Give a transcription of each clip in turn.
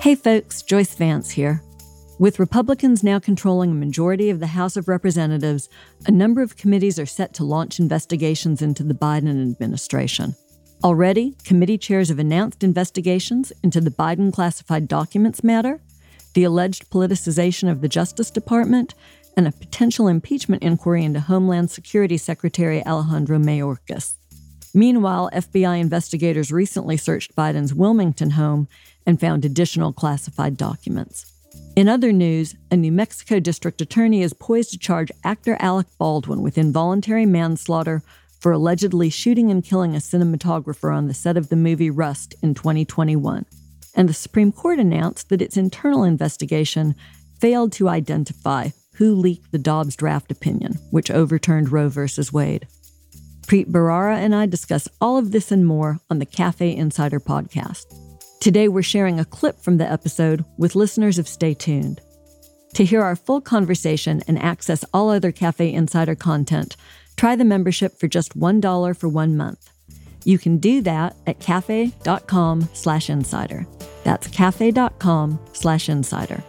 Hey folks, Joyce Vance here. With Republicans now controlling a majority of the House of Representatives, a number of committees are set to launch investigations into the Biden administration. Already, committee chairs have announced investigations into the Biden classified documents matter, the alleged politicization of the Justice Department, and a potential impeachment inquiry into Homeland Security Secretary Alejandro Mayorkas. Meanwhile, FBI investigators recently searched Biden's Wilmington home and found additional classified documents. In other news, a New Mexico district attorney is poised to charge actor Alec Baldwin with involuntary manslaughter for allegedly shooting and killing a cinematographer on the set of the movie Rust in 2021. And the Supreme Court announced that its internal investigation failed to identify who leaked the Dobbs draft opinion, which overturned Roe v. Wade. Preet Bharara and I discuss all of this and more on the Cafe Insider podcast. Today, we're sharing a clip from the episode with listeners of Stay Tuned. To hear our full conversation and access all other Cafe Insider content, try the membership for just $1 for one month. You can do that at cafe.com slash insider. That's cafe.com slash insider.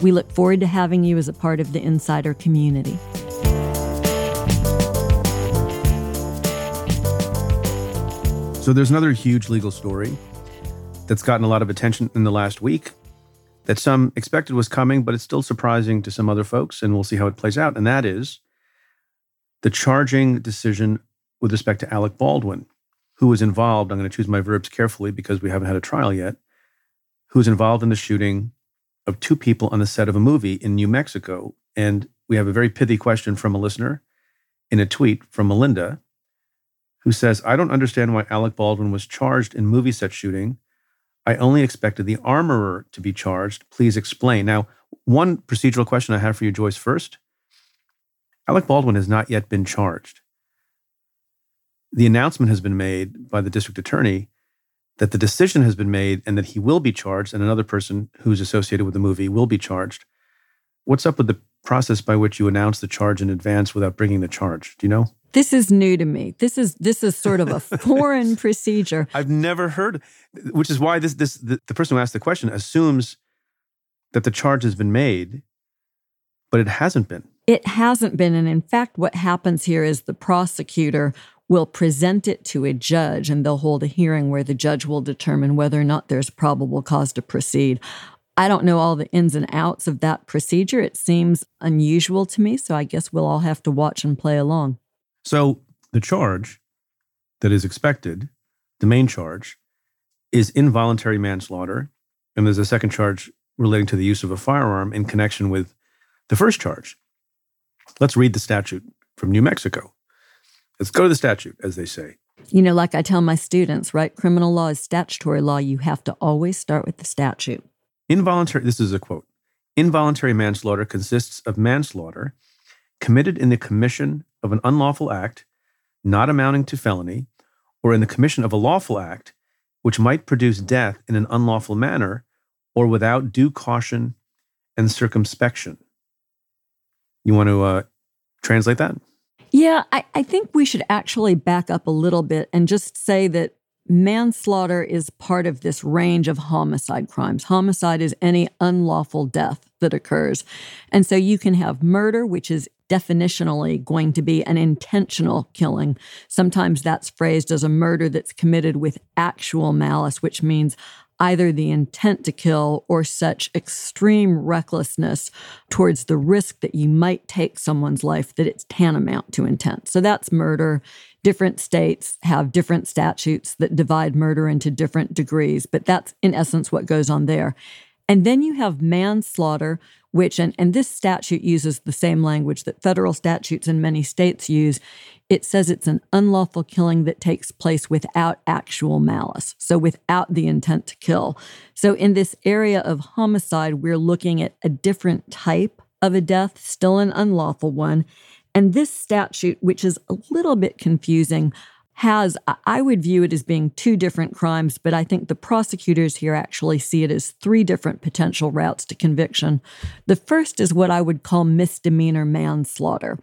We look forward to having you as a part of the insider community. So there's another huge legal story that's gotten a lot of attention in the last week that some expected was coming, but it's still surprising to some other folks, and we'll see how it plays out. And that is the charging decision with respect to Alec Baldwin, who was involved. I'm going to choose my verbs carefully because we haven't had a trial yet. Who was involved in the shooting of two people on the set of a movie in New Mexico? And we have a very pithy question from a listener in a tweet from Melinda, who says, I don't understand why Alec Baldwin was charged in movie set shooting. I only expected the armorer to be charged. Please explain. Now, one procedural question I have for you, Joyce, first. Alec Baldwin has not yet been charged. The announcement has been made by the district attorney that the decision has been made and that he will be charged, and another person who's associated with the movie will be charged. What's up with the process by which you announce the charge in advance without bringing the charge? Do you know? This is new to me. This is this is sort of a foreign procedure. I've never heard, which is why this this the, the person who asked the question assumes that the charge has been made, but it hasn't been. It hasn't been, and in fact, what happens here is the prosecutor will present it to a judge, and they'll hold a hearing where the judge will determine whether or not there's probable cause to proceed. I don't know all the ins and outs of that procedure. It seems unusual to me, so I guess we'll all have to watch and play along. So the charge that is expected, the main charge, is involuntary manslaughter. And there's a second charge relating to the use of a firearm in connection with the first charge. Let's read the statute from New Mexico. Let's go to the statute, as they say. You know, like I tell my students, right? Criminal law is statutory law. You have to always start with the statute. Involuntary, this is a quote involuntary manslaughter consists of manslaughter committed in the commission of an unlawful act not amounting to felony, or in the commission of a lawful act which might produce death in an unlawful manner or without due caution and circumspection. You want to uh, translate that? Yeah, I, I think we should actually back up a little bit and just say that manslaughter is part of this range of homicide crimes. Homicide is any unlawful death that occurs. And so you can have murder, which is definitionally going to be an intentional killing. Sometimes that's phrased as a murder that's committed with actual malice, which means either the intent to kill or such extreme recklessness towards the risk that you might take someone's life that it's tantamount to intent. So that's murder. Different states have different statutes that divide murder into different degrees, but that's in essence what goes on there. And then you have manslaughter, which, and, and this statute uses the same language that federal statutes in many states use. It says it's an unlawful killing that takes place without actual malice, so without the intent to kill. So, in this area of homicide, we're looking at a different type of a death, still an unlawful one. And this statute, which is a little bit confusing, has, I would view it as being two different crimes, but I think the prosecutors here actually see it as three different potential routes to conviction. The first is what I would call misdemeanor manslaughter.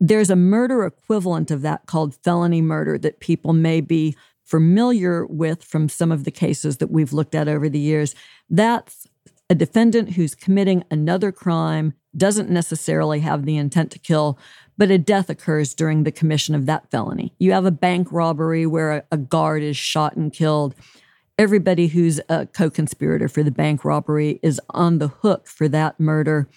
There's a murder equivalent of that called felony murder that people may be familiar with from some of the cases that we've looked at over the years. That's a defendant who's committing another crime, doesn't necessarily have the intent to kill, but a death occurs during the commission of that felony. You have a bank robbery where a, a guard is shot and killed. Everybody who's a co conspirator for the bank robbery is on the hook for that murder,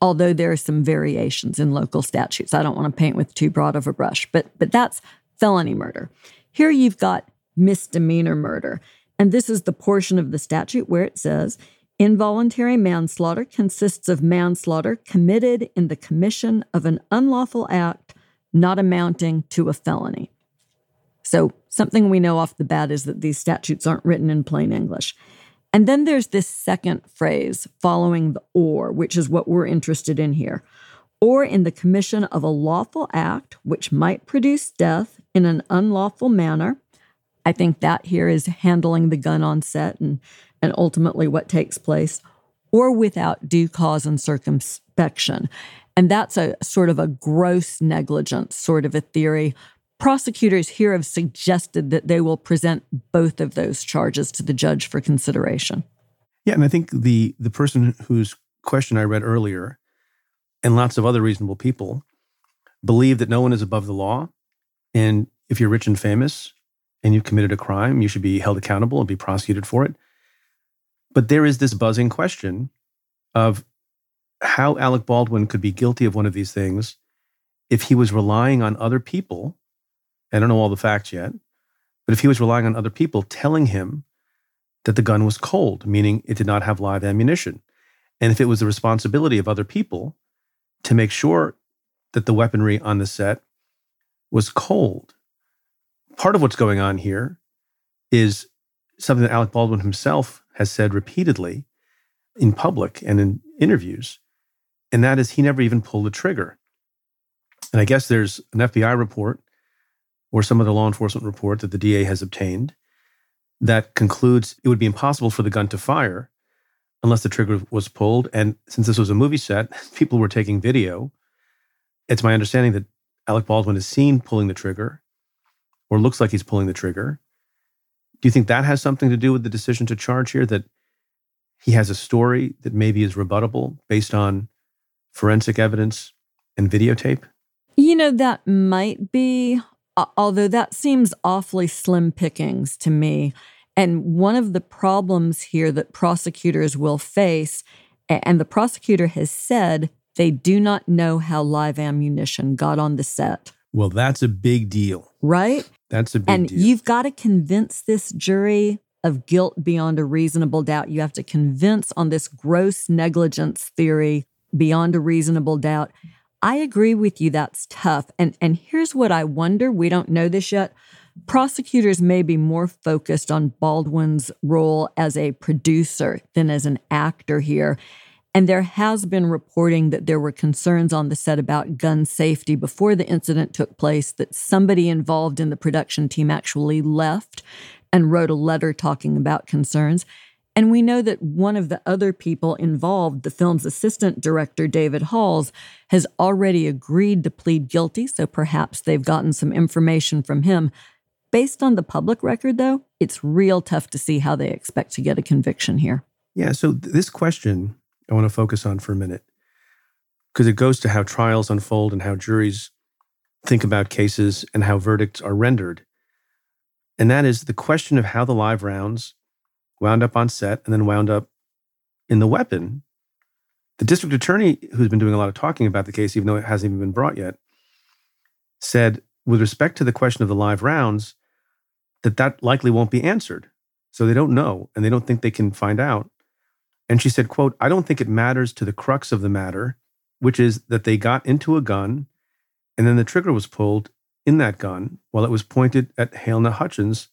although there are some variations in local statutes. I don't want to paint with too broad of a brush, but, but that's felony murder. Here you've got misdemeanor murder. And this is the portion of the statute where it says Involuntary manslaughter consists of manslaughter committed in the commission of an unlawful act not amounting to a felony. So, something we know off the bat is that these statutes aren't written in plain English. And then there's this second phrase following the or, which is what we're interested in here. Or in the commission of a lawful act which might produce death in an unlawful manner. I think that here is handling the gun on set and and ultimately what takes place, or without due cause and circumspection. And that's a sort of a gross negligence sort of a theory. Prosecutors here have suggested that they will present both of those charges to the judge for consideration. Yeah, and I think the the person whose question I read earlier, and lots of other reasonable people, believe that no one is above the law, and if you're rich and famous and you've committed a crime, you should be held accountable and be prosecuted for it. But there is this buzzing question of how Alec Baldwin could be guilty of one of these things if he was relying on other people. I don't know all the facts yet, but if he was relying on other people telling him that the gun was cold, meaning it did not have live ammunition, and if it was the responsibility of other people to make sure that the weaponry on the set was cold. Part of what's going on here is something that Alec Baldwin himself has said repeatedly in public and in interviews, and that is he never even pulled the trigger. And I guess there's an FBI report or some other law enforcement report that the DA has obtained that concludes it would be impossible for the gun to fire unless the trigger was pulled. And since this was a movie set, people were taking video. It's my understanding that Alec Baldwin is seen pulling the trigger or looks like he's pulling the trigger. Do you think that has something to do with the decision to charge here? That he has a story that maybe is rebuttable based on forensic evidence and videotape? You know, that might be, although that seems awfully slim pickings to me. And one of the problems here that prosecutors will face, and the prosecutor has said they do not know how live ammunition got on the set. Well, that's a big deal. Right? That's a big and deal. you've got to convince this jury of guilt beyond a reasonable doubt. You have to convince on this gross negligence theory beyond a reasonable doubt. I agree with you that's tough. And and here's what I wonder, we don't know this yet. Prosecutors may be more focused on Baldwin's role as a producer than as an actor here. And there has been reporting that there were concerns on the set about gun safety before the incident took place, that somebody involved in the production team actually left and wrote a letter talking about concerns. And we know that one of the other people involved, the film's assistant director, David Halls, has already agreed to plead guilty. So perhaps they've gotten some information from him. Based on the public record, though, it's real tough to see how they expect to get a conviction here. Yeah. So this question I want to focus on for a minute because it goes to how trials unfold and how juries think about cases and how verdicts are rendered. And that is the question of how the live rounds wound up on set and then wound up in the weapon. The district attorney, who's been doing a lot of talking about the case, even though it hasn't even been brought yet, said, with respect to the question of the live rounds, that that likely won't be answered. So they don't know and they don't think they can find out. And she said, quote, I don't think it matters to the crux of the matter, which is that they got into a gun and then the trigger was pulled in that gun while it was pointed at Halyna Hutchins,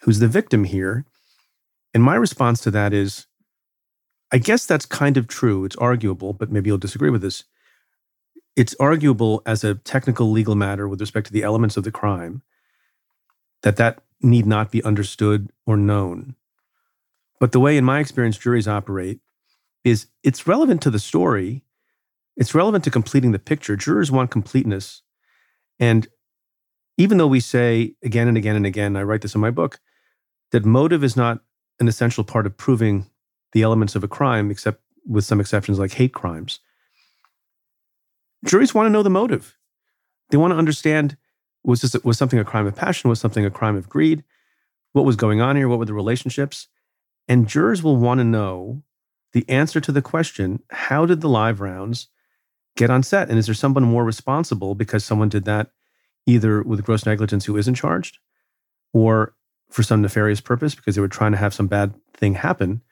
who's the victim here. And my response to that is, I guess that's kind of true. It's arguable, but maybe you'll disagree with this. It's arguable as a technical legal matter with respect to the elements of the crime that that need not be understood or known. But the way, in my experience, juries operate is it's relevant to the story, it's relevant to completing the picture. Jurors want completeness. And even though we say again and again and again, I write this in my book, that motive is not an essential part of proving the elements of a crime, except with some exceptions like hate crimes. Juries want to know the motive. They want to understand was this was something a crime of passion, was something a crime of greed? What was going on here? What were the relationships? And jurors will want to know the answer to the question, how did the live rounds get on set? And is there someone more responsible because someone did that either with gross negligence who isn't charged or for some nefarious purpose because they were trying to have some bad thing happen?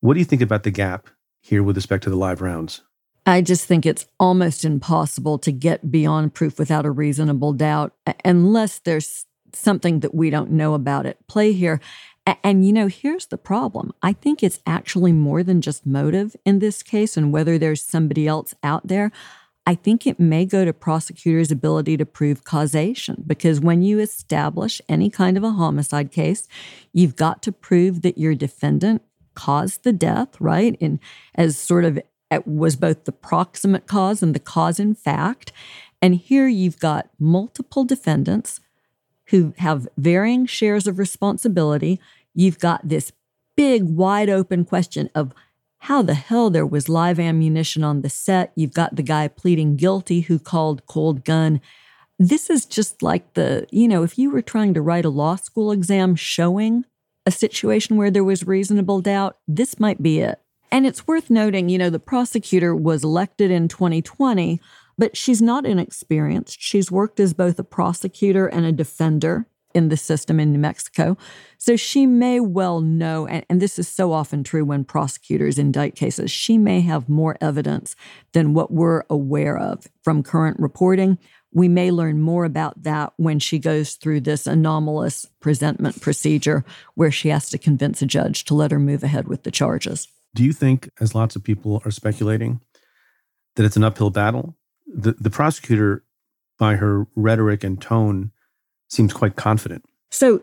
What do you think about the gap here with respect to the live rounds? I just think it's almost impossible to get beyond proof without a reasonable doubt unless there's something that we don't know about at play here. And, you know, here's the problem. I think it's actually more than just motive in this case and whether there's somebody else out there. I think it may go to prosecutors' ability to prove causation because when you establish any kind of a homicide case, you've got to prove that your defendant caused the death, right? And as sort of uh, was both the proximate cause and the cause in fact. And here you've got multiple defendants who have varying shares of responsibility. You've got this big, wide open question of how the hell there was live ammunition on the set. You've got the guy pleading guilty who called cold gun. This is just like the, you know, if you were trying to write a law school exam showing a situation where there was reasonable doubt, this might be it. And it's worth noting, you know, the prosecutor was elected in 2020, but she's not inexperienced. She's worked as both a prosecutor and a defender in the system in New Mexico. So she may well know, and, and, this is so often true when prosecutors indict cases, she may have more evidence than what we're aware of from current reporting. We may learn more about that when she goes through this anomalous presentment procedure where she has to convince a judge to let her move ahead with the charges. Do you think, as lots of people are speculating, that it's an uphill battle? The, the prosecutor, by her rhetoric and tone, seems quite confident. So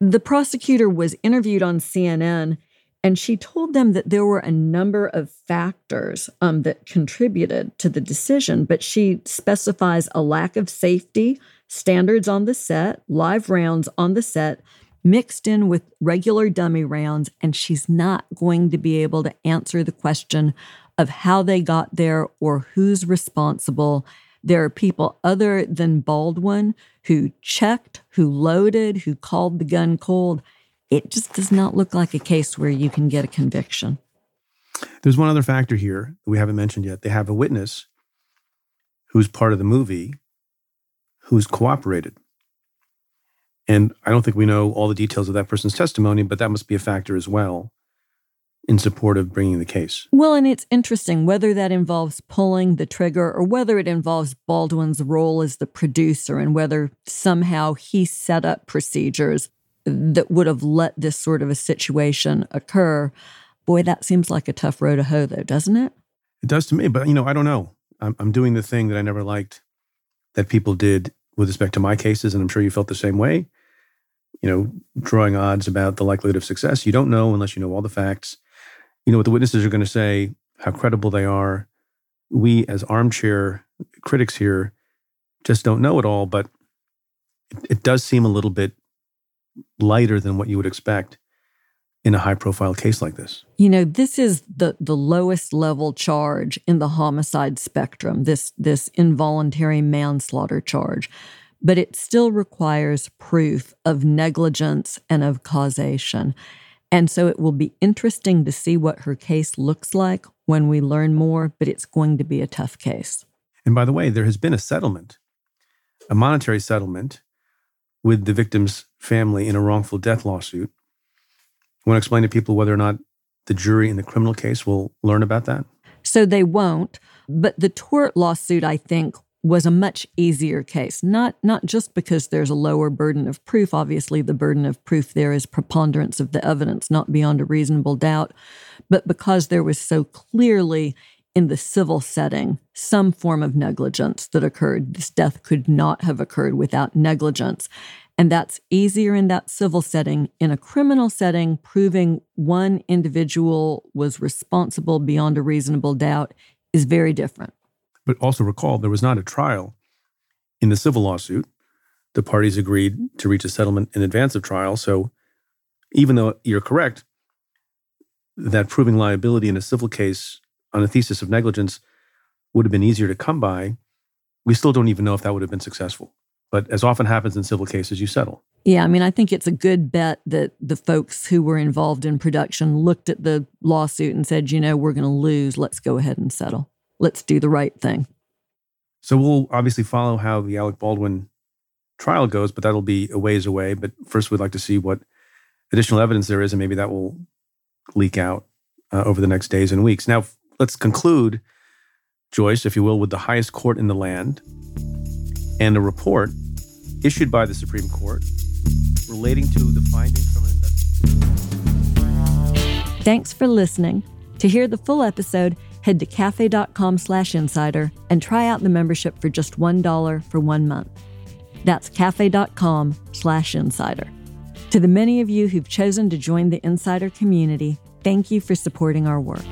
the prosecutor was interviewed on CNN and she told them that there were a number of factors um, that contributed to the decision, but she specifies a lack of safety standards on the set, live rounds on the set, mixed in with regular dummy rounds, and she's not going to be able to answer the question of how they got there or who's responsible. There are people other than Baldwin who checked, who loaded, who called the gun cold. It just does not look like a case where you can get a conviction. There's one other factor here that we haven't mentioned yet. They have a witness who's part of the movie who's cooperated. And I don't think we know all the details of that person's testimony, but that must be a factor as well in support of bringing the case. Well, and it's interesting whether that involves pulling the trigger or whether it involves Baldwin's role as the producer and whether somehow he set up procedures that would have let this sort of a situation occur. Boy, that seems like a tough row to hoe, though, doesn't it? It does to me, but you know, I don't know. I'm, I'm doing the thing that I never liked that people did with respect to my cases, and I'm sure you felt the same way you know, drawing odds about the likelihood of success. You don't know unless you know all the facts. You know what the witnesses are going to say, how credible they are. We, as armchair critics here, just don't know it all, but it, does seem a little bit lighter than what you would expect in a high profile case like this. You know, this is the the lowest level charge in the homicide spectrum, this this involuntary manslaughter charge but it still requires proof of negligence and of causation. And so it will be interesting to see what her case looks like when we learn more, but it's going to be a tough case. And by the way, there has been a settlement, a monetary settlement with the victim's family in a wrongful death lawsuit. You want to explain to people whether or not the jury in the criminal case will learn about that? So they won't. But the tort lawsuit, I think, was a much easier case. Not not just because there's a lower burden of proof. Obviously the burden of proof there is preponderance of the evidence not beyond a reasonable doubt. But because there was so clearly in the civil setting some form of negligence that occurred this death could not have occurred without negligence. And that's easier in that civil setting. In a criminal setting proving one individual was responsible beyond a reasonable doubt is very different but also recall there was not a trial in the civil lawsuit. the parties agreed to reach a settlement in advance of trial. So even though you're correct that proving liability in a civil case on a thesis of negligence would have been easier to come by, we still don't even know if that would have been successful. But as often happens in civil cases, you settle. Yeah, I mean, I think it's a good bet that the folks who were involved in production looked at the lawsuit and said, you know, we're going to lose. Let's go ahead and settle. Let's do the right thing. So we'll obviously follow how the Alec Baldwin trial goes, but that'll be a ways away. But first, we'd like to see what additional evidence there is, and maybe that will leak out uh, over the next days and weeks. Now, let's conclude, Joyce, if you will, with the highest court in the land and a report issued by the Supreme Court relating to the findings from an investigation. Thanks for listening. To hear the full episode, head to cafe.com slash insider and try out the membership for just $1 for one month. That's cafe.com slash insider. To the many of you who've chosen to join the insider community, thank you for supporting our work.